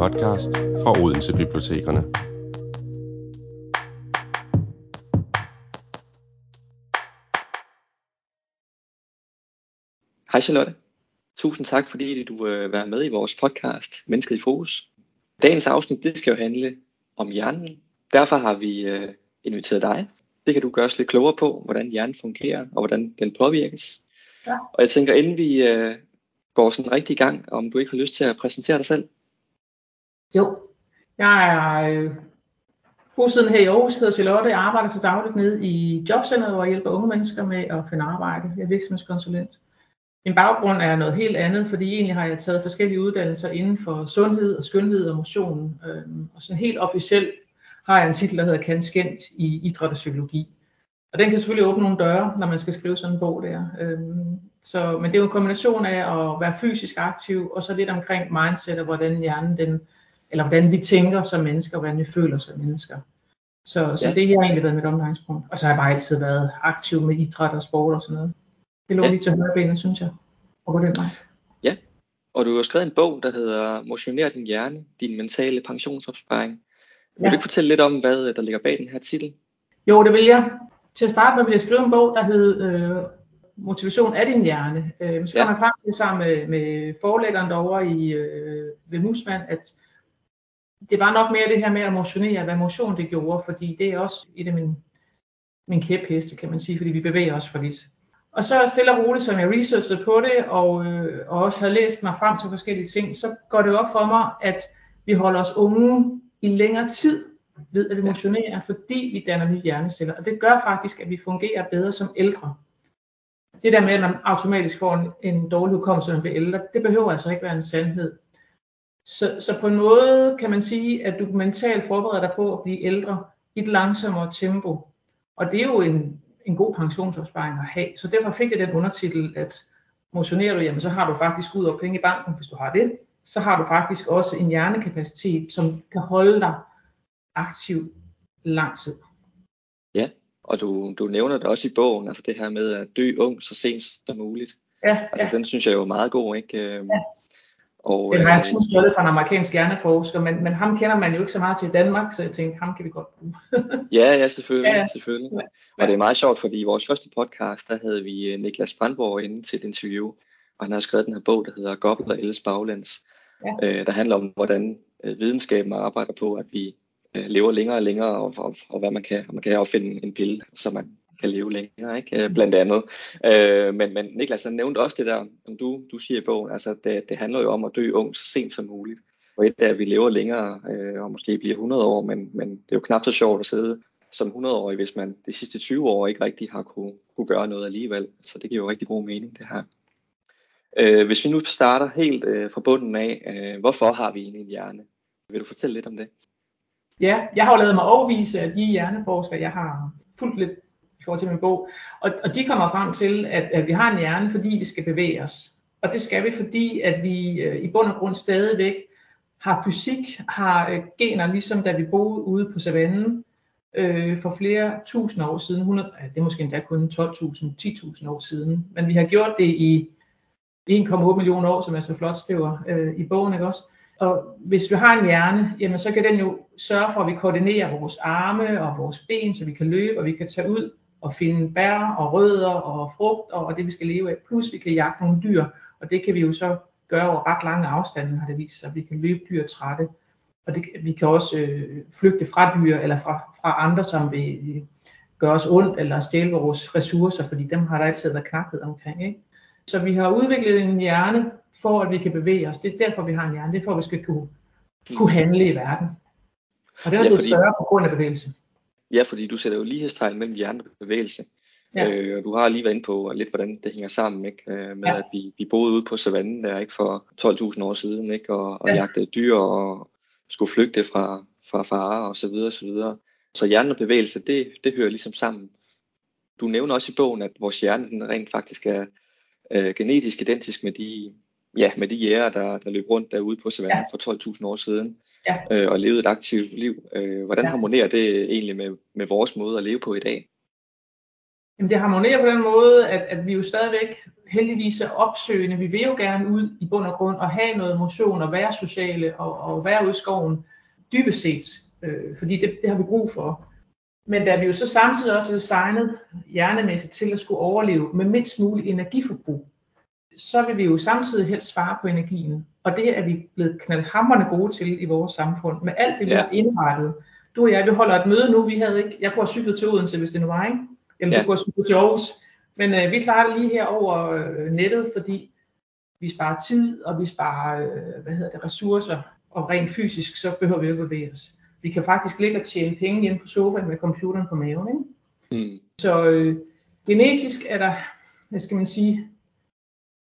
podcast fra Odense Bibliotekerne. Hej Charlotte. Tusind tak, fordi du vil øh, være med i vores podcast Mennesket i Fokus. Dagens afsnit det skal jo handle om hjernen. Derfor har vi øh, inviteret dig. Det kan du gøre os lidt klogere på, hvordan hjernen fungerer og hvordan den påvirkes. Ja. Og jeg tænker, inden vi øh, går sådan rigtig i gang, om du ikke har lyst til at præsentere dig selv? Jo, jeg er øh, bosiddende her i Aarhus, hedder Charlotte. Jeg arbejder til dagligt nede i jobcenteret, hvor jeg hjælper unge mennesker med at finde arbejde. Jeg er virksomhedskonsulent. Min baggrund er noget helt andet, fordi egentlig har jeg taget forskellige uddannelser inden for sundhed og skønhed og motion. Øhm, og sådan helt officielt har jeg en titel, der hedder Kanskent i idræt og psykologi. Og den kan selvfølgelig åbne nogle døre, når man skal skrive sådan en bog der. Øhm, så, men det er jo en kombination af at være fysisk aktiv, og så lidt omkring mindset og hvordan hjernen den, eller hvordan vi tænker som mennesker, og hvordan vi føler som mennesker. Så, så ja. det har egentlig været mit omdrejningspunkt. Og så har jeg bare altid været aktiv med idræt og sport og sådan noget. Det lå ja. lige til højrebenet, synes jeg. Og på den vej. Ja, og du har skrevet en bog, der hedder Motioner din hjerne, din mentale pensionsopsparing. Vil ja. du ikke fortælle lidt om, hvad der ligger bag den her titel? Jo, det vil jeg. Til at starte med vil jeg skrive en bog, der hedder øh, Motivation af din hjerne. Øh, så kommer ja. frem til sammen med, med forlæggeren derovre i, øh, ved Musmand, at det var nok mere det her med at motionere, hvad motion det gjorde, fordi det er også et af mine, min kæpheste, kan man sige, fordi vi bevæger os for lidt. Og så stille og roligt, som jeg researchede på det, og, øh, og også havde læst mig frem til forskellige ting, så går det op for mig, at vi holder os unge i længere tid ved at vi motionerer, fordi vi danner nye hjerneceller. Og det gør faktisk, at vi fungerer bedre som ældre. Det der med, at man automatisk får en, en dårlig hukommelse, når man bliver ældre, det behøver altså ikke være en sandhed. Så, så på en måde kan man sige, at du mentalt forbereder dig på at blive ældre i et langsommere tempo. Og det er jo en, en god pensionsopsparing at have. Så derfor fik jeg den undertitel, at motionerer du, jamen så har du faktisk ud over penge i banken, hvis du har det. Så har du faktisk også en hjernekapacitet, som kan holde dig aktiv lang tid. Ja, og du, du nævner det også i bogen, altså det her med at dø ung så sent som muligt. Ja, altså ja. den synes jeg er jo meget god, ikke? Ja. Og, den har jeg øh, stjålet fra en amerikansk hjerneforsker, men, men ham kender man jo ikke så meget til i Danmark, så jeg tænkte, ham kan vi godt bruge. ja, ja, selvfølgelig. Ja, selvfølgelig. Ja. Og det er meget sjovt, fordi i vores første podcast, der havde vi øh, Niklas Brandborg inde til et interview, og han har skrevet den her bog, der hedder Goblet og Elles Baglands, ja. øh, der handler om, hvordan øh, videnskaben arbejder på, at vi øh, lever længere og længere, og, og, og hvad man kan, man kan opfinde en pille, så man kan leve længere, ikke? Øh, blandt andet. Øh, men, men Niklas han nævnte også det der, som du, du siger i bogen, altså det, det handler jo om at dø ung så sent som muligt. Og et er, at vi lever længere, øh, og måske bliver 100 år, men, men det er jo knap så sjovt at sidde som 100-årig, hvis man de sidste 20 år ikke rigtig har kunne, kunne gøre noget alligevel. Så det giver jo rigtig god mening, det her. Øh, hvis vi nu starter helt øh, fra bunden af, øh, hvorfor har vi egentlig en hjerne? Vil du fortælle lidt om det? Ja, jeg har jo lavet mig overvise af de hjerneforskere, jeg har fulgt lidt i forhold til min bog. Og, og de kommer frem til, at, at vi har en hjerne, fordi vi skal bevæge os. Og det skal vi, fordi at vi øh, i bund og grund stadigvæk har fysik, har øh, gener, ligesom da vi boede ude på savannen øh, for flere tusind år siden. 100, det er måske endda kun 12.000, 10.000 år siden. Men vi har gjort det i 1,8 millioner år, som jeg så flot skriver øh, i bogen, ikke også? Og hvis vi har en hjerne, jamen så kan den jo sørge for, at vi koordinerer vores arme og vores ben, så vi kan løbe, og vi kan tage ud og finde bær og rødder og frugt og det vi skal leve af. Plus vi kan jagte nogle dyr, og det kan vi jo så gøre over ret lange afstande, har det vist sig. Vi kan løbe dyr trætte, og det, vi kan også øh, flygte fra dyr eller fra, fra andre, som vil gøre os ondt eller stjæle vores ressourcer, fordi dem har der altid været knaphed omkring. Ikke? Så vi har udviklet en hjerne for, at vi kan bevæge os. Det er derfor, vi har en hjerne. Det er for, at vi skal kunne, kunne handle i verden. Og den er ja, blevet fordi... større på grund af bevægelse. Ja, fordi du sætter jo lighedstegn mellem hjerne og bevægelse. Ja. Øh, og du har lige været inde på lidt, hvordan det hænger sammen ikke? Øh, med, ja. at vi, vi boede ude på savannen der ikke for 12.000 år siden, ikke? og, og ja. jagtede dyr og skulle flygte fra, fra farer og så videre, så videre. Så hjerne og bevægelse, det, det hører ligesom sammen. Du nævner også i bogen, at vores hjerne den rent faktisk er øh, genetisk identisk med de, ja, med de jæger, der, der løb rundt derude på savannen ja. for 12.000 år siden ja. øh, og levede et aktivt liv. Øh, hvordan ja. harmonerer det egentlig med, med vores måde at leve på i dag? Jamen det harmonerer på den måde, at, at vi jo stadigvæk heldigvis er opsøgende. Vi vil jo gerne ud i bund og grund og have noget motion og være sociale og, og være ude i skoven dybest set, øh, fordi det, det har vi brug for. Men da vi jo så samtidig også designet hjernemæssigt til at skulle overleve med mindst mulig energiforbrug, så vil vi jo samtidig helst spare på energien. Og det er vi blevet knaldhamrende gode til i vores samfund, med alt det, vi ja. har indrettet. Du og jeg, vi holder et møde nu, vi havde ikke, jeg kunne have cyklet til Odense, hvis det nu var, ikke? Eller ja. du kunne have cyklet til Aarhus. Men øh, vi klarer det lige her over øh, nettet, fordi vi sparer tid, og vi sparer øh, hvad hedder det, ressourcer, og rent fysisk, så behøver vi ikke bevæge os. Vi kan faktisk ligge og tjene penge hjemme på sofaen med computeren på maven. Ikke? Mm. Så øh, genetisk er der, hvad skal man sige,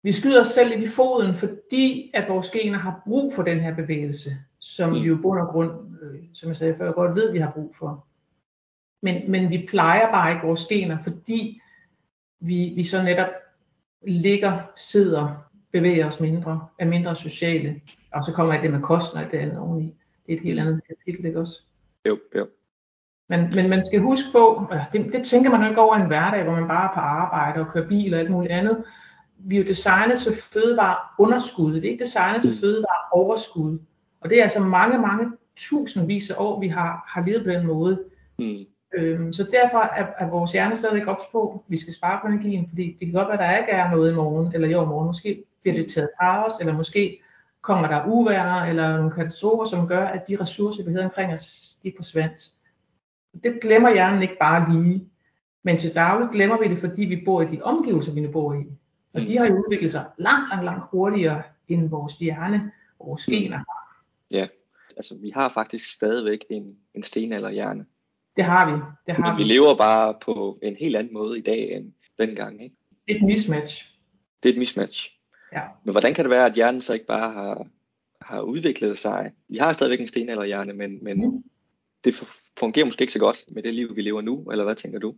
vi skyder os selv lidt i foden, fordi at vores gener har brug for den her bevægelse, som mm. vi jo bund og grund, øh, som jeg sagde før, godt ved, vi har brug for. Men, men vi plejer bare ikke vores gener, fordi vi, vi så netop ligger, sidder, bevæger os mindre, er mindre sociale. Og så kommer det med kosten og det andet oveni. Det er et helt andet kapitel, ikke også? Jo, jo. Men, men man skal huske på, det, det tænker man jo ikke over en hverdag, hvor man bare er på arbejde og kører bil og alt muligt andet. Vi er jo designet til fødevare underskud. Det er ikke designet til mm. fødevare overskud. Og det er altså mange, mange tusindvis af år, vi har, har levet på den måde. Mm. Øhm, så derfor er, er vores hjerne stadigvæk ops på, vi skal spare på energien, fordi det kan godt være, at der ikke er noget i morgen, eller i overmorgen. Måske bliver det taget fra os, eller måske kommer der uvær eller nogle katastrofer, som gør, at de ressourcer, vi havde omkring os, de forsvandt. Det glemmer hjernen ikke bare lige. Men til daglig glemmer vi det, fordi vi bor i de omgivelser, vi nu bor i. Og de har jo udviklet sig langt, langt, langt hurtigere, end vores hjerne og vores gener har. Ja, altså vi har faktisk stadigvæk en, en stenalderhjerne. Det har vi. Det har Men vi. vi lever bare på en helt anden måde i dag end dengang. Ikke? Et mismatch. Det er et mismatch. Ja. Men hvordan kan det være, at hjernen så ikke bare har, har udviklet sig? Vi har stadigvæk en stenalderhjerne, men, men mm. det fungerer måske ikke så godt med det liv, vi lever nu, eller hvad tænker du?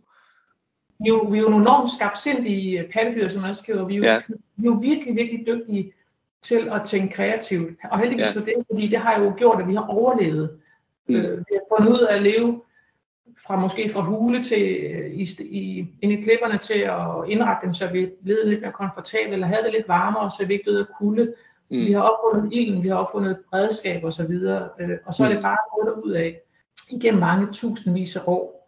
Vi er jo, vi er jo nogle enormt skarpsindige pattedyr, som jeg skriver. Vi er, jo, ja. vi er jo virkelig, virkelig dygtige til at tænke kreativt. Og heldigvis ja. for det, fordi det har jo gjort, at vi har overlevet. Mm. Øh, vi har fundet ud af at leve fra måske fra hule til øh, i, i, ind i klipperne til at indrette dem, så vi blev lidt mere komfortable, eller havde det lidt varmere, så vi ikke døde af kulde. Mm. Vi har opfundet ilden, vi har opfundet redskab og så videre, øh, og så er det mm. bare gået ud af igennem mange tusindvis af år.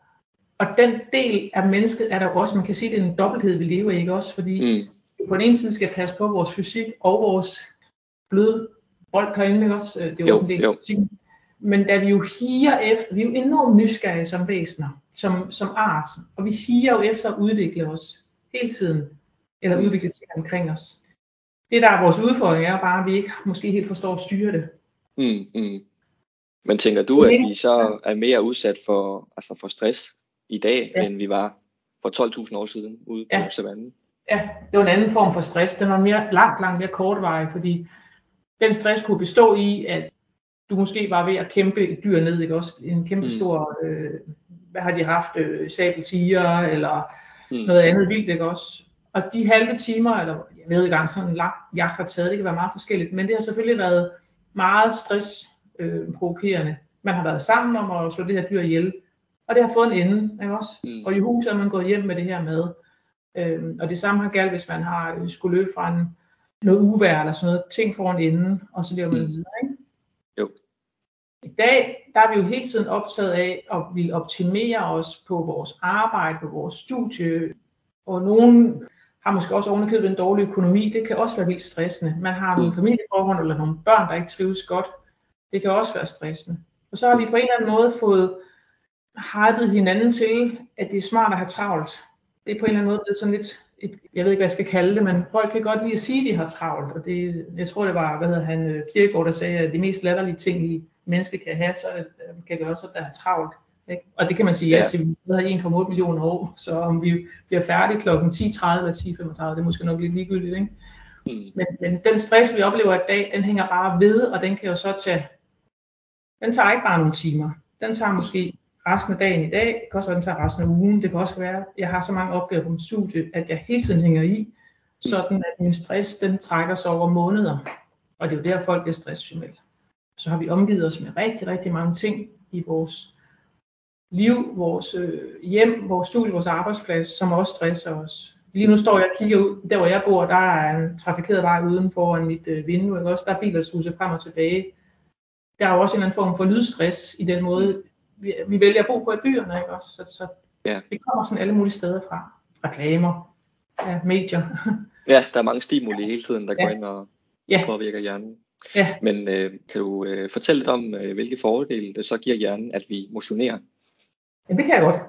Og den del af mennesket er der også, man kan sige, det er en dobbelthed, vi lever i, ikke også? Fordi mm. vi på den ene side skal passe på vores fysik og vores bløde bold herinde, ikke også? Det er jo, også en del af fysikken. Men da vi jo higer efter, vi er jo enormt nysgerrige som væsener, som, som art, og vi higer jo efter at udvikle os hele tiden, eller udvikle sig omkring os. Det der er vores udfordring er bare, at vi ikke måske helt forstår at styre det. Mm, mm. Men tænker du, at vi så er mere udsat for, altså for stress i dag, ja. end vi var for 12.000 år siden ude på ja. savannen? Ja, det var en anden form for stress. Den var mere, langt, langt mere kortvarig, fordi den stress kunne bestå i, at du måske var ved at kæmpe et dyr ned, ikke også? En kæmpe mm. stor, øh, hvad har de haft, øh, sabeltiger eller mm. noget andet vildt, ikke også? Og de halve timer, eller jeg ved ikke engang sådan en lang jagt har taget, det kan være meget forskelligt, men det har selvfølgelig været meget stressprovokerende. Øh, man har været sammen om at slå det her dyr ihjel, og det har fået en ende, ikke også? Mm. Og i huset er man gået hjem med det her med. Øh, og det samme har galt, hvis man har skulle løbe fra en, noget uvær eller sådan noget, ting foran enden, og så lever man mm. videre, ikke? I dag der er vi jo hele tiden optaget af at vi optimere os på vores arbejde, på vores studie, og nogen har måske også ovenikøbet en dårlig økonomi. Det kan også være vildt stressende. Man har nogle familieforhold eller nogle børn, der ikke trives godt. Det kan også være stressende. Og så har vi på en eller anden måde fået hypet hinanden til, at det er smart at have travlt. Det er på en eller anden måde blevet sådan lidt, et, jeg ved ikke, hvad jeg skal kalde det, men folk kan godt lide at sige, at de har travlt. Og det, jeg tror, det var, hvad hedder han, Kierkegaard, der sagde, at de mest latterlige ting i menneske kan have, så kan det også, at der er travlt. Ikke? Og det kan man sige ja, til, vi har 1,8 millioner år, så om vi bliver færdige kl. 10.30 eller 10.35, det er måske nok lidt ligegyldigt. Ikke? Mm. Men, men den stress, vi oplever i dag, den hænger bare ved, og den kan jo så tage, den tager ikke bare nogle timer. Den tager måske resten af dagen i dag, det kan også være, den tager resten af ugen, det kan også være, jeg har så mange opgaver på mit studie, at jeg hele tiden hænger i, sådan at min stress, den trækker sig over måneder. Og det er jo der, folk bliver stresssygemeldt så har vi omgivet os med rigtig, rigtig mange ting i vores liv, vores øh, hjem, vores studie, vores arbejdsplads, som også stresser os. Lige nu står jeg og kigger ud, der hvor jeg bor, der er en trafikeret vej uden foran mit øh, vindue, ikke? også der er biler, der suser frem og tilbage. Der er jo også en eller anden form for lydstress i den måde, vi, vi vælger at bo på i byerne, ikke også? Så, så ja. det kommer sådan alle mulige steder fra. Reklamer, ja, medier. ja, der er mange stimuli hele tiden, der ja. går ind og ja. påvirker hjernen. Ja. Men øh, kan du øh, fortælle lidt om, øh, hvilke fordele det så giver hjernen, at vi motionerer? Ja, det kan jeg godt.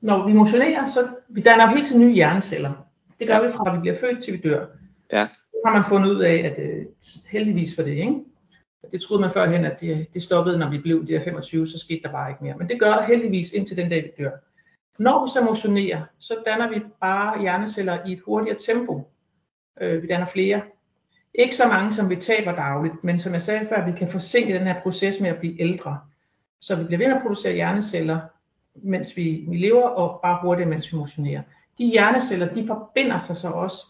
Når vi motionerer, så vi danner helt til nye hjerneceller. Det gør ja. vi fra, at vi bliver født til vi dør. Ja. Det har man fundet ud af, at øh, heldigvis for det, ikke? Det troede man førhen, at det, det stoppede, når vi blev de der 25, så skete der bare ikke mere. Men det gør der heldigvis indtil den dag, vi dør. Når vi så motionerer, så danner vi bare hjerneceller i et hurtigere tempo. Øh, vi danner flere. Ikke så mange, som vi taber dagligt, men som jeg sagde før, vi kan forsinke den her proces med at blive ældre. Så vi bliver ved med at producere hjerneceller, mens vi, vi lever, og bare hurtigt, mens vi motionerer. De hjerneceller, de forbinder sig så også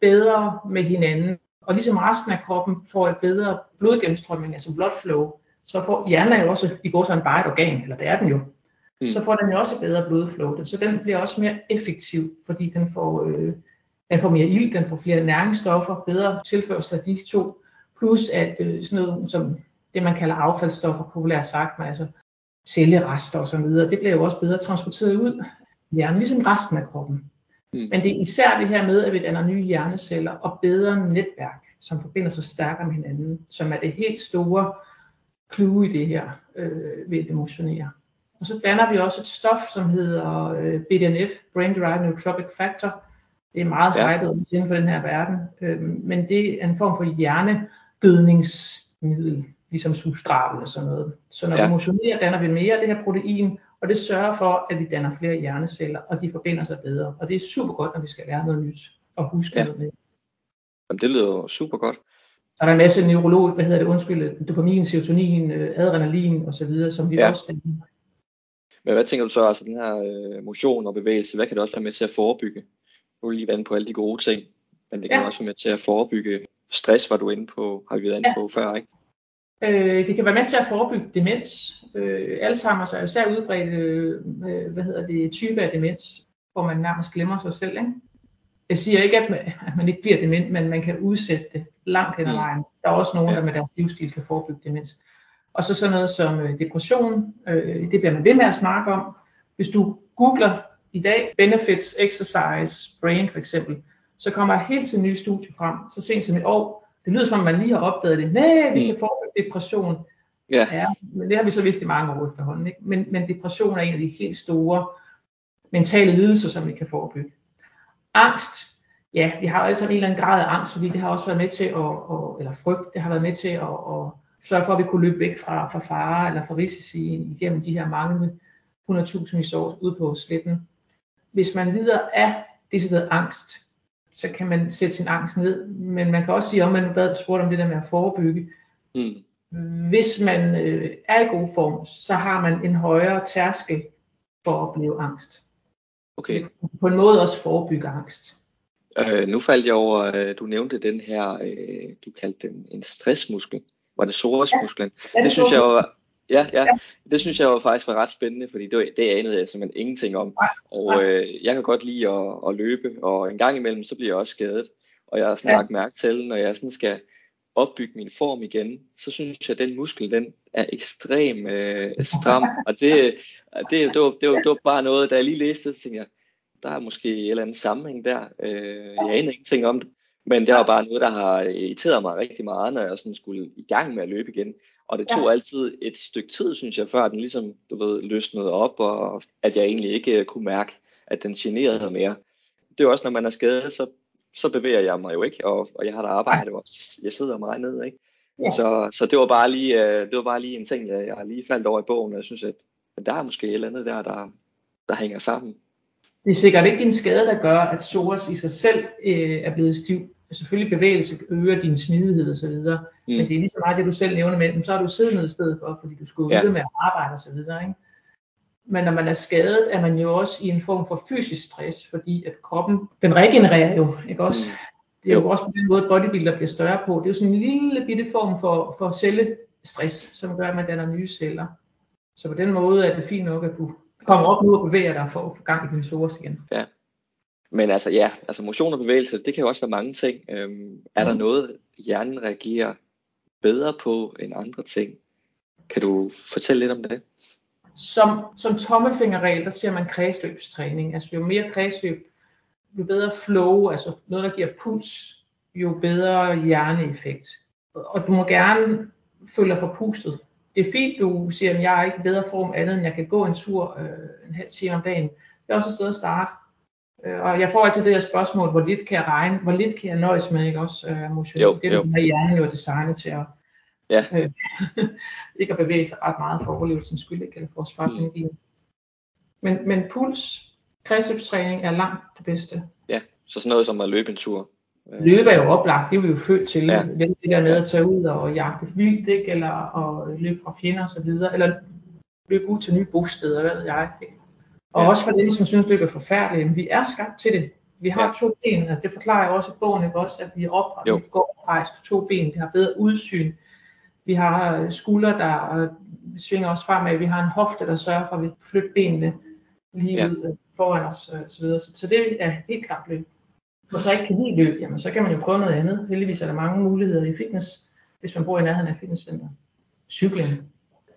bedre med hinanden, og ligesom resten af kroppen får et bedre blodgennemstrømning, altså blood flow, så får hjernen er jo også i går sådan bare et organ, eller det er den jo, mm. så får den jo også bedre blodflow, så den bliver også mere effektiv, fordi den får, øh, den får mere ild, den får flere næringsstoffer, bedre tilførsel af de to, plus at øh, sådan noget som det man kalder affaldsstoffer, populært sagt, men altså cellerester og så videre, det bliver jo også bedre transporteret ud hjernen, ligesom resten af kroppen. Mm. Men det er især det her med, at vi danner nye hjerneceller og bedre netværk, som forbinder sig stærkere med hinanden, som er det helt store clue i det her øh, ved at emotionere. Og så danner vi også et stof, som hedder øh, BDNF, Brain Derived Neurotropic Factor. Det er meget ja. hypet inden for den her verden, øh, men det er en form for hjernegødningsmiddel, ligesom substrat eller sådan noget. Så når ja. vi motionerer, danner vi mere af det her protein, og det sørger for, at vi danner flere hjerneceller, og de forbinder sig bedre. Og det er super godt, når vi skal lære noget nyt og huske ja. noget nyt. Jamen, det lyder jo super godt. Så er der en masse neurolog, hvad hedder det, undskyld, dopamin, serotonin, øh, adrenalin osv., som vi ja. også danner. Men hvad tænker du så, altså den her øh, motion og bevægelse, hvad kan det også være med til at forebygge? Nu er lige vand på alle de gode ting, men det kan ja. også være med til at forebygge stress, var du inde på, har vi været inde ja. på før, ikke? Øh, det kan være med til at forebygge demens. Øh, Alzheimer er især udbredt øh, hvad hedder det, type af demens, hvor man nærmest glemmer sig selv. Ikke? Jeg siger ikke, at man, at man ikke bliver dement, men man kan udsætte det langt hen ad mm. vejen. Der er også nogen, ja. der med deres livsstil kan forebygge demens. Og så sådan noget som øh, depression, øh, det bliver man ved med at snakke om. Hvis du googler i dag benefits, exercise, brain for eksempel, så kommer der helt til nye studier frem. Så sent som i år, det lyder som om man lige har opdaget det. Nej, vi kan forebygge depression. Ja. ja. Men det har vi så vidst i mange år efterhånden. Ikke? Men, men depression er en af de helt store mentale lidelser, som vi kan forebygge. Angst, ja, vi har altså en eller anden grad af angst, fordi det har også været med til at, at eller frygt, det har været med til at, at sørge for, at vi kunne løbe væk fra, fra fare eller fra risici igennem de her mange 100.000 år ude på sletten. Hvis man lider af decideret angst, så kan man sætte sin angst ned, men man kan også sige, om man bad spurgt om det der med at forebygge, Mm. Hvis man øh, er i god form, så har man en højere tærskel for at opleve angst. Okay. På en måde også forebygge angst. Øh, nu faldt jeg over, øh, du nævnte den her, øh, du kaldte den en stressmuskel. Var det psoasmusklen? Ja, det, det synes jeg var, ja, ja, ja, det synes jeg var faktisk var ret spændende, fordi det, det anede jeg simpelthen ingenting om. Og øh, jeg kan godt lide at, at løbe, og en gang imellem, så bliver jeg også skadet. Og jeg har sådan ja. lagt mærke til, når jeg sådan skal opbygge min form igen, så synes jeg, at den muskel, den er ekstrem øh, stram. Og det, det, det, var, det, var, det var bare noget, da jeg lige læste det, så tænkte jeg, der er måske en eller anden sammenhæng der. Øh, jeg aner ingenting om det. Men det var bare noget, der har irriteret mig rigtig meget, når jeg sådan skulle i gang med at løbe igen. Og det tog ja. altid et stykke tid, synes jeg, før den ligesom, du ved, løsnede op, og at jeg egentlig ikke kunne mærke, at den generede mere. Det er også, når man er skadet, så så bevæger jeg mig jo ikke, og, og jeg har da arbejdet også. Jeg sidder meget ned, ikke? Ja. Så, så det var bare lige, uh, det var bare lige en ting, jeg, jeg lige faldt over i bogen, og jeg synes, at der er måske et eller andet der, der, der hænger sammen. Det er sikkert ikke en skade, der gør, at psoas i sig selv øh, er blevet stiv. Selvfølgelig bevægelse øger din smidighed osv., mm. men det er lige så meget det, du selv nævner med, så har du siddet ned i stedet for, fordi du skulle ja. videre med at arbejde osv. Ikke? Men når man er skadet, er man jo også i en form for fysisk stress, fordi at kroppen, den regenererer jo, ikke også? Mm. Det er jo også på den måde, bodybuilder bliver større på. Det er jo sådan en lille bitte form for, for cellestress, som gør, at man danner nye celler. Så på den måde er det fint nok, at du komme op nu og bevæge dig for at få gang i din source igen. Ja. Men altså ja, altså motion og bevægelse, det kan jo også være mange ting. Øhm, er mm. der noget, hjernen reagerer bedre på end andre ting? Kan du fortælle lidt om det? Som, som tommelfingerregel, der siger man kredsløbstræning. Altså jo mere kredsløb, jo bedre flow, altså noget, der giver puls, jo bedre hjerneeffekt. Og du må gerne føle dig forpustet. Det er fint, du siger, at jeg er ikke i bedre form andet, end jeg kan gå en tur øh, en halv time om dagen. Det er også et sted at starte. Øh, og jeg får altid det her spørgsmål, hvor lidt kan jeg regne, hvor lidt kan jeg nøjes med, ikke også øh, emotionelt. Det er den her hjerne jo designet til at ja. øh, ikke at bevæge sig ret meget for overlevelsens skyld, ikke? eller for at spare mm. Men, men puls, kredsløbstræning er langt det bedste. Ja, så sådan noget som at løbe en tur. Løbe er jo oplagt, det er vi jo født til. Ja. Det der med at tage ud og jagte vildt, ikke? eller at løbe fra fjender osv., eller løbe ud til nye bosteder, hvad ved jeg. Ikke? Og ja. også for dem, som synes, det er forfærdeligt, men vi er skabt til det. Vi har ja. to ben, og det forklarer jeg også i bogen, ikke? også, at vi er op, og vi går og rejser på to ben, vi har bedre udsyn, vi har øh, skuldre, der øh, svinger os fremad, vi har en hofte, der sørger for, at vi flytter benene lige ja. ud øh, foran os, og så videre. Så, det er helt klart løb. Hvis så ikke kan lide løb, jamen så kan man jo prøve noget andet. Heldigvis er der mange muligheder i fitness, hvis man bor i nærheden af fitnesscenter. Cykling,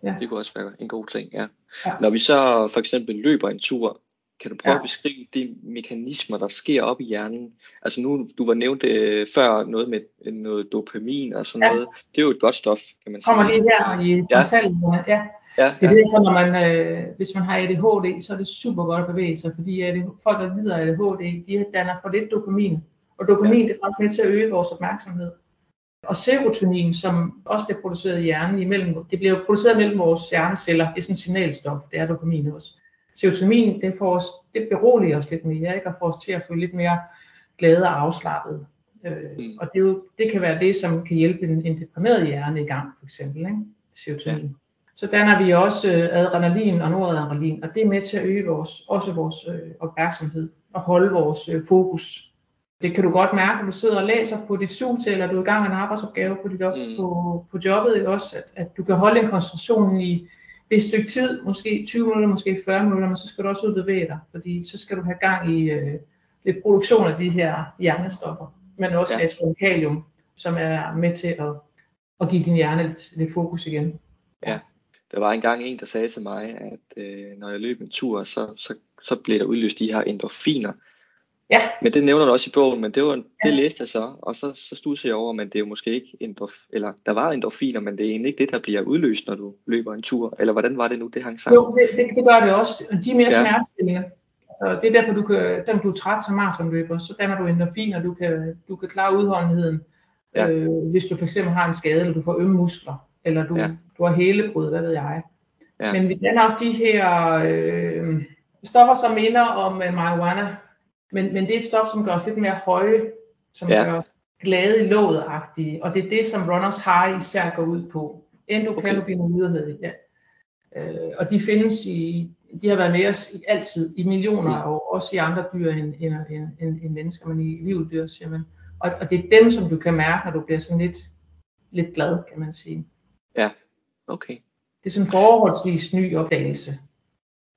Ja. Det kunne også være en god ting, ja. ja. Når vi så for eksempel løber en tur, kan du prøve ja. at beskrive de mekanismer, der sker op i hjernen? Altså nu, du var nævnt øh, før noget med noget dopamin og sådan ja. noget. Det er jo et godt stof, kan man sige. Kommer lige her i ja. ja. Ja, det er ja. derfor, når man, øh, hvis man har ADHD, så er det super godt at bevæge sig, fordi at folk, der lider af ADHD, de danner for lidt dopamin. Og dopamin ja. det er faktisk med til at øge vores opmærksomhed og serotonin, som også bliver produceret i hjernen, imellem, det bliver produceret mellem vores hjerneceller, det er sådan en signalstof, det er dopamin også. Serotonin, det, får os, det beroliger os lidt mere, ikke? og får os til at føle lidt mere glade og afslappet. Øh, mm. Og det, er jo, det kan være det, som kan hjælpe en, en deprimeret hjerne i gang, for eksempel, ikke? serotonin. Ja. Så danner vi også øh, adrenalin og noradrenalin, og det er med til at øge vores, også vores øh, opmærksomhed og holde vores øh, fokus det kan du godt mærke, når du sidder og læser på dit til, eller du er i gang med en arbejdsopgave på, dit, mm. på, på jobbet, ikke også, at, at du kan holde en koncentration i et stykke tid, måske 20 minutter, måske 40 minutter, men så skal du også ud og bevæge dig, fordi så skal du have gang i øh, lidt produktion af de her hjernestoffer, men også ja. astronkalium, som er med til at, at give din hjerne lidt, lidt fokus igen. Ja, der var engang en, der sagde til mig, at øh, når jeg løb en tur, så, så, så blev der udløst de her endorfiner, Ja. Men det nævner du også i bogen, men det, var, det ja. læste jeg så, og så, så studser jeg over, men det er jo måske ikke endorf, eller der var endorfiner, men det er egentlig ikke det, der bliver udløst, når du løber en tur, eller hvordan var det nu, det hang sammen? Jo, det, det, det gør det også, de er mere ja. smertestillende. Og det er derfor, du kan, selvom du er træt som maratonløber, så danner du endorfiner, du kan, du kan klare udholdenheden, ja. øh, hvis du for eksempel har en skade, eller du får ømme muskler, eller du, ja. du har helebrud, hvad ved jeg. Ja. Men vi danner også de her øh, stoffer, som minder om uh, marijuana, men, men det er et stof, som gør os lidt mere høje, som ja. gør os glade i låget og det er det, som runners high især går ud på. Endokannabinoider hedder det, ja. Øh, og de findes i, de har været med os i, altid, i millioner af år, også i andre dyr end, end, end, end, end mennesker, men i livdyr, siger man. Og, og det er dem, som du kan mærke, når du bliver sådan lidt, lidt glad, kan man sige. Ja, okay. Det er sådan en forholdsvis ny opdagelse.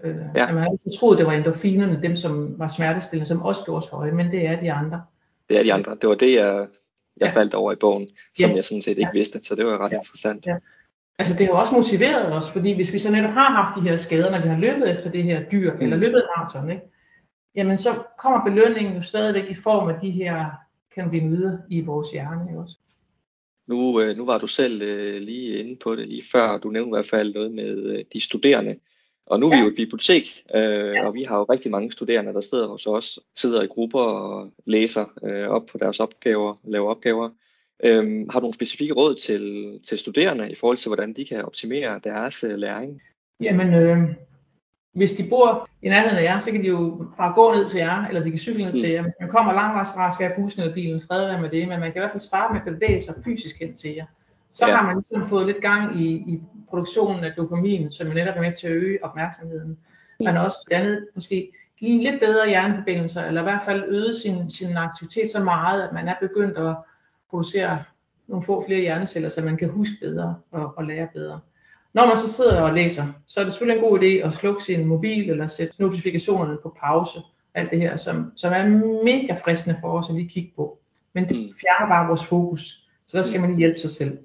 Øh, ja. Man har altid troet, det var endorfinerne, dem som var smertestillende, som også gjorde os høje, men det er de andre. Det er de andre. Det var det, jeg, jeg ja. faldt over i bogen, som ja. jeg sådan set ikke ja. vidste, så det var ret ja. interessant. Ja. Altså det har også motiveret os, fordi hvis vi så netop har haft de her skader, når vi har løbet efter det her dyr, mm. eller løbet maraton, ikke? jamen så kommer belønningen jo stadigvæk i form af de her cannabinoider i vores hjerne. Også? Nu, øh, nu var du selv øh, lige inde på det lige før, du nævnte i hvert fald noget med øh, de studerende. Og nu er vi jo et bibliotek, øh, og vi har jo rigtig mange studerende, der sidder hos os, sidder i grupper og læser øh, op på deres opgaver, laver opgaver. Øh, har du nogle specifikke råd til, til studerende i forhold til, hvordan de kan optimere deres øh, læring? Jamen, øh, hvis de bor i nærheden af jer, så kan de jo bare gå ned til jer, eller de kan cykle ned mm. til jer. Hvis man kommer langvejs fra, skal have bussen eller bilen, fred være med det, men man kan i hvert fald starte med at bevæge sig fysisk hen til jer så ja. har man ligesom fået lidt gang i, i produktionen af dopamin, som netop er med til at øge opmærksomheden. Man har også dannet måske give lidt bedre hjerneforbindelser, eller i hvert fald øget sin, sin aktivitet så meget, at man er begyndt at producere nogle få flere hjerneceller, så man kan huske bedre og, og lære bedre. Når man så sidder og læser, så er det selvfølgelig en god idé at slukke sin mobil eller sætte notifikationerne på pause. Alt det her, som, som er mega fristende for os at lige kigge på. Men det mm. fjerner bare vores fokus. Så der skal man lige hjælpe sig selv.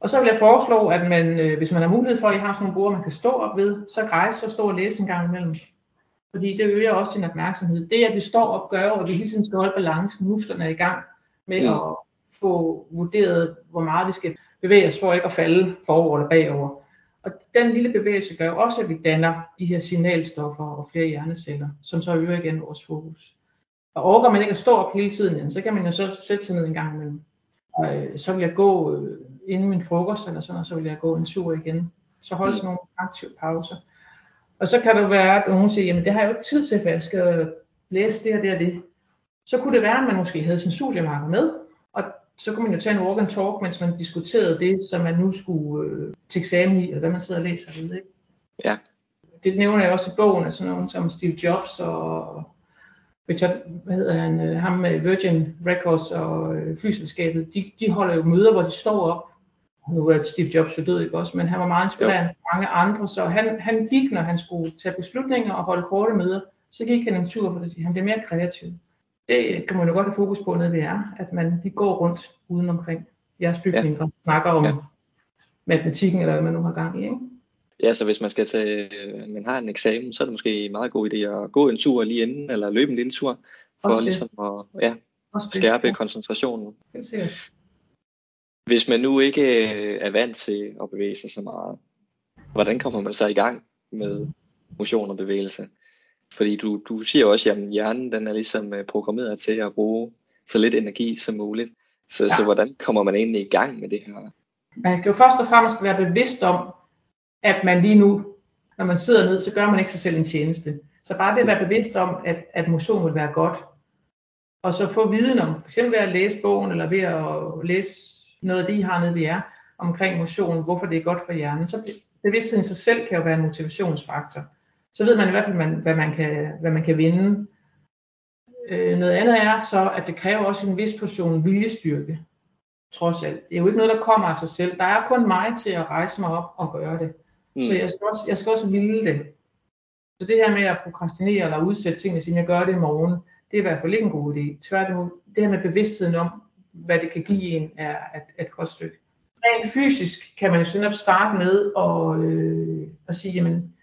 Og så vil jeg foreslå, at man, øh, hvis man har mulighed for, at I har sådan nogle bord, man kan stå op ved, så rejse og stå og læse en gang imellem. Fordi det øger også din opmærksomhed. Det, at vi står op, gør at vi hele tiden skal holde balancen, musklerne er i gang med mm. at få vurderet, hvor meget vi skal bevæge os for ikke at falde forover eller bagover. Og den lille bevægelse gør også, at vi danner de her signalstoffer og flere hjerneceller, som så øger igen vores fokus. Og overgår man ikke at stå op hele tiden, så kan man jo så sætte sig ned en gang imellem. Og øh, så vil jeg gå øh, inden min frokost eller sådan, og så vil jeg gå en tur igen. Så holde sådan nogle aktive pauser. Og så kan det være, at nogen siger, jamen det har jeg jo ikke tid til, for jeg skal læse det og det og det. Så kunne det være, at man måske havde sin studiemarker med, og så kunne man jo tage en walk and talk, mens man diskuterede det, som man nu skulle øh, til eksamen i, eller hvad man sidder og læser ved. Ikke? Ja. Det nævner jeg også i bogen, altså nogen som Steve Jobs og Richard, hvad hedder han, øh, ham med Virgin Records og øh, flyselskabet, de, de holder jo møder, hvor de står op. Nu er Steve Jobs jo død, ikke også, men han var meget inspirerende for mange andre, så han, han gik, når han skulle tage beslutninger og holde korte møder, så gik han en tur, fordi han blev mere kreativ det kan man jo godt have fokus på nede ved jer, at man de går rundt uden omkring jeres bygning ja. og snakker om ja. matematikken, eller hvad man nu har gang i. Ikke? Ja, så hvis man skal tage, man har en eksamen, så er det måske en meget god idé at gå en tur lige inden, eller løbe en lille tur, for Også ligesom at ja, skærpe koncentrationen. Hvis man nu ikke øh, er vant til at bevæge sig så meget, hvordan kommer man så i gang med motion og bevægelse? Fordi du, du siger også, at hjernen den er ligesom øh, programmeret til at bruge så lidt energi som muligt. Så, ja. så hvordan kommer man egentlig i gang med det her? Man skal jo først og fremmest være bevidst om, at man lige nu, når man sidder ned, så gør man ikke sig selv en tjeneste. Så bare det at være bevidst om, at, at motion vil være godt. Og så få viden om, f.eks. ved at læse bogen, eller ved at læse noget af det, I har nede ved jer, omkring motion, hvorfor det er godt for hjernen. Så bevidstheden i sig selv kan jo være en motivationsfaktor så ved man i hvert fald, man, hvad, man kan, hvad man kan vinde. Øh, noget andet er så, at det kræver også en vis portion viljestyrke, trods alt. Det er jo ikke noget, der kommer af sig selv. Der er kun mig til at rejse mig op og gøre det. Mm. Så jeg skal, også, jeg skal også ville det. Så det her med at prokrastinere eller udsætte ting og sige, at jeg gør det i morgen, det er i hvert fald ikke en god idé. Tværtimod, det her med bevidstheden om, hvad det kan give en, er et, at godt stykke. Rent fysisk kan man jo sådan starte med at, øh, at sige, jamen,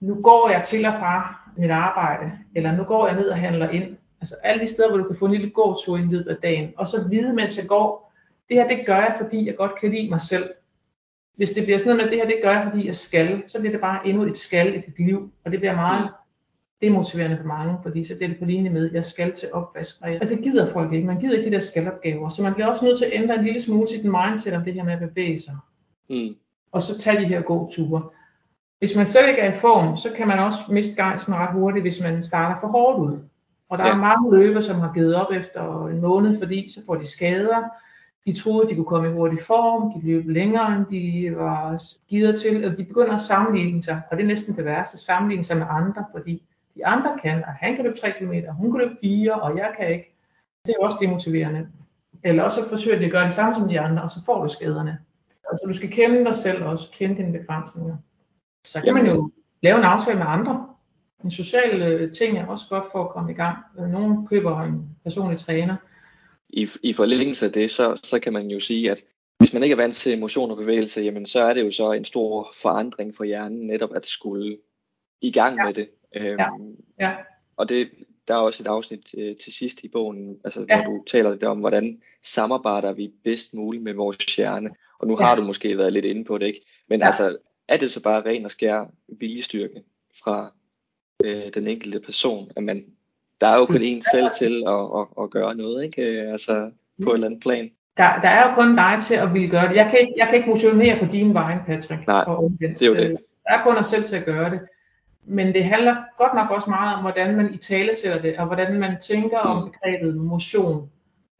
nu går jeg til og fra mit arbejde, eller nu går jeg ned og handler ind. Altså alle de steder, hvor du kan få en lille gåtur i løbet af dagen, og så vide, mens jeg går, det her det gør jeg, fordi jeg godt kan lide mig selv. Hvis det bliver sådan noget med, det her det gør jeg, fordi jeg skal, så bliver det bare endnu et skal i dit liv, og det bliver meget mm demotiverende for mange, fordi så bliver det på linje med, at jeg skal til opvask, og det gider folk ikke. Man gider ikke de der skalopgaver, så man bliver også nødt til at ændre en lille smule sit mindset om det her med at bevæge sig. Mm. Og så tage de her gåture. Hvis man slet ikke er i form, så kan man også miste gejsten ret hurtigt, hvis man starter for hårdt ud. Og der ja. er mange løber, som har givet op efter en måned, fordi så får de skader. De troede, de kunne komme i hurtig form, de løb længere, end de var givet til, og de begynder at sammenligne sig, og det er næsten det værste, sammenligne sig med andre, fordi de andre kan, og han kan løbe 3 km, hun kan løbe 4, og jeg kan ikke. Det er også demotiverende. Eller også forsøger de at gøre det samme som de andre, og så får du skaderne. Altså du skal kende dig selv og også kende dine begrænsninger. Så kan man jo lave en aftale med andre. En social øh, ting er også godt for at komme i gang. Nogen køber en personlig træner. I, i forlængelse af det, så, så kan man jo sige, at hvis man ikke er vant til motion og bevægelse, jamen så er det jo så en stor forandring for hjernen netop at skulle i gang ja. med det. Øhm, ja. Ja. Og det, der er også et afsnit øh, til sidst i bogen, altså, ja. hvor du taler lidt om, hvordan samarbejder vi bedst muligt med vores hjerne. Og nu ja. har du måske været lidt inde på det, ikke? Men ja. altså, er det så bare ren og skær viljestyrke fra øh, den enkelte person, at man, der er jo kun en selv til at, at, at gøre noget, ikke? Øh, altså på et eller andet plan. Der, der er jo kun dig til at ville gøre det. Jeg kan ikke, jeg kan ikke motivere på din vej, Patrick. Nej, og det er jo det. Øh, der er kun os selv til at gøre det. Men det handler godt nok også meget om, hvordan man i tale sætter det, og hvordan man tænker mm. om begrebet motion.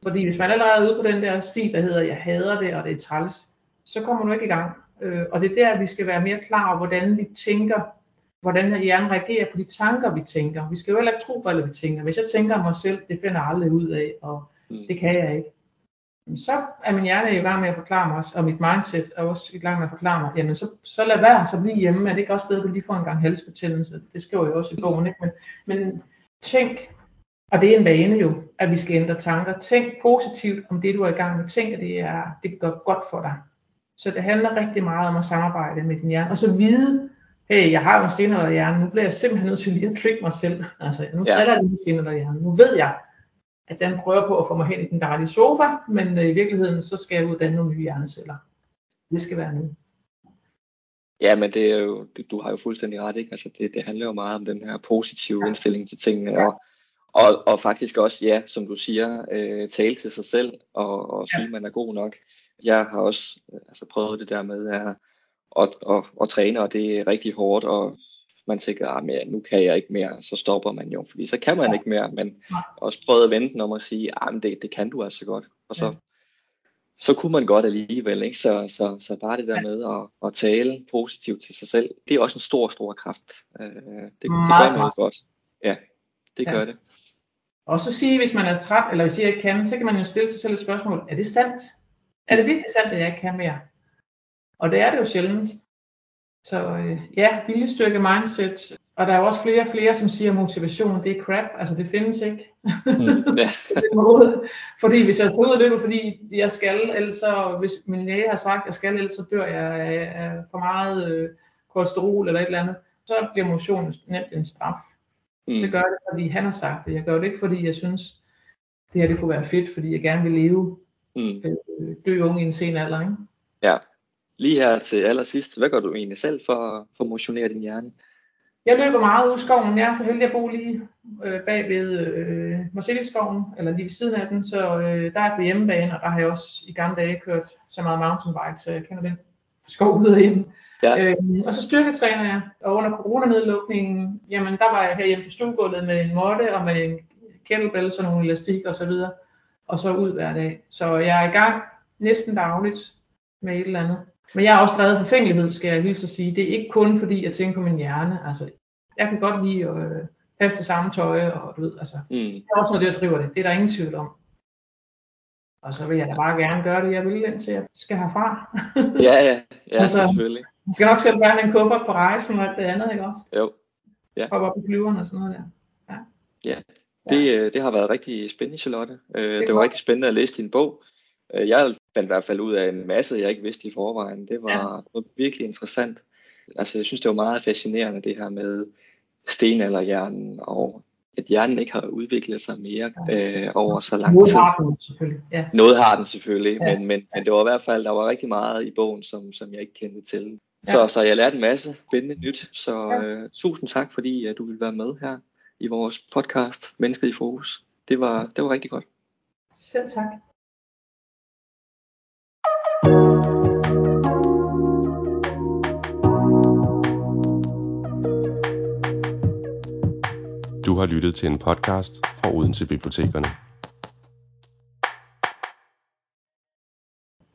Fordi hvis man allerede er ude på den der sti, der hedder, jeg hader det, og det er træls, så kommer du ikke i gang. Øh, og det er der, vi skal være mere klar over, hvordan vi tænker, hvordan hjernen reagerer på de tanker, vi tænker. Vi skal jo heller ikke tro på, hvad vi tænker. Hvis jeg tænker mig selv, det finder jeg aldrig ud af, og mm. det kan jeg ikke. Så er min hjerne i gang med at forklare mig også, og mit mindset er også i gang med at forklare mig, jamen så, så lad være, så bliv hjemme, er det ikke også bedre, at du lige får en gang halsbetændelse? Det skriver jeg også i bogen, ikke? Men, men tænk, og det er en vane jo, at vi skal ændre tanker. Tænk positivt om det, du er i gang med. Tænk, at det, er, det gør godt for dig. Så det handler rigtig meget om at samarbejde med din hjerne. Og så vide, hey, jeg har jo en stenalder hjerne, nu bliver jeg simpelthen nødt til lige at trick mig selv. Altså, nu driller jeg lige en stenalder hjerne. Nu ved jeg, at den prøver på at få mig hen i den dejlige sofa, men øh, i virkeligheden, så skal jeg uddanne nogle nye hjerneceller. Det skal være nu. Ja, men det er jo, du har jo fuldstændig ret, ikke? Altså det, det handler jo meget om den her positive ja. indstilling til tingene, ja. og, og, og faktisk også, ja, som du siger, øh, tale til sig selv, og, og sige, at man er god nok. Jeg har også øh, altså, prøvet det der med at, at, at, at træne, og det er rigtig hårdt, og man tænker, at ah, nu kan jeg ikke mere, så stopper man jo, fordi så kan man ikke mere, men også prøvet at vente om at sige, at ah, det, det kan du altså godt, og så, så kunne man godt alligevel, ikke? Så, så, så bare det der med at, at tale positivt til sig selv, det er også en stor, stor kraft. Øh, det, det gør noget godt. Ja, det gør det. Og så sige, hvis man er træt, eller hvis jeg ikke kan, så kan man jo stille sig selv et spørgsmål, er det sandt? Er det virkelig sandt, at jeg ikke kan mere? Og det er det jo sjældent. Så øh, ja, viljestyrke mindset. Og der er også flere og flere, som siger, at motivation det er crap. Altså det findes ikke. Mm, ja. fordi hvis jeg tager ud og løber, fordi jeg skal, ellers så, hvis min læge har sagt, at jeg skal, ellers så dør jeg af for meget øh, kolesterol eller et eller andet, så bliver motion nemt en straf. Mm. Så gør det, fordi han har sagt det. Jeg gør det ikke, fordi jeg synes, det her det kunne være fedt, fordi jeg gerne vil leve, mm. øh, dø ung i en sen alder. Ikke? Ja. Lige her til allersidst, hvad gør du egentlig selv for, for at motionere din hjerne? Jeg løber meget ud i skoven. Jeg er så heldig at bo lige øh, bag ved øh, Marcelliskoven, eller lige ved siden af den, så øh, der er på hjemmebane, og der har jeg også i gamle dage kørt så meget mountainbike, så jeg kender den skov ud og ind. Ja. Øhm, og så styrketræner jeg, og under coronanedlukningen, jamen der var jeg her hjemme på stuegulvet med en måtte og med en kettlebell, sådan nogle elastik og så videre, og så ud hver dag. Så jeg er i gang næsten dagligt med et eller andet. Men jeg er også drevet forfængelighed, skal jeg hilse at sige. Det er ikke kun fordi, jeg tænker på min hjerne. Altså, jeg kan godt lide at øh, have det samme tøj, og du ved, altså, mm. det er også noget, der driver det. Det er der ingen tvivl om. Og så vil jeg da bare gerne gøre det, jeg vil, indtil jeg skal herfra. ja, ja, ja altså, selvfølgelig. Man skal nok selv være en kuffert på rejsen og alt det andet, ikke også? Jo. Ja. Og op på flyverne og sådan noget der. Ja. ja. Det, øh, det har været rigtig spændende, Charlotte. Øh, det, det var rigtig spændende at læse din bog. Øh, jeg fandt i hvert fald ud af en masse, jeg ikke vidste i forvejen. Det var, ja. virkelig interessant. Altså, jeg synes, det var meget fascinerende, det her med stenalderhjernen, og at hjernen ikke har udviklet sig mere øh, over så lang tid. Noget har den selvfølgelig. Ja. Noget har den selvfølgelig, ja. men, men, men det var i hvert fald, der var rigtig meget i bogen, som, som jeg ikke kendte til. Ja. Så, så jeg lærte en masse spændende nyt, så ja. øh, tusind tak, fordi at du ville være med her i vores podcast, Mennesket i Fokus. Det var, det var rigtig godt. Selv tak. Du har lyttet til en podcast fra Odense Bibliotekerne.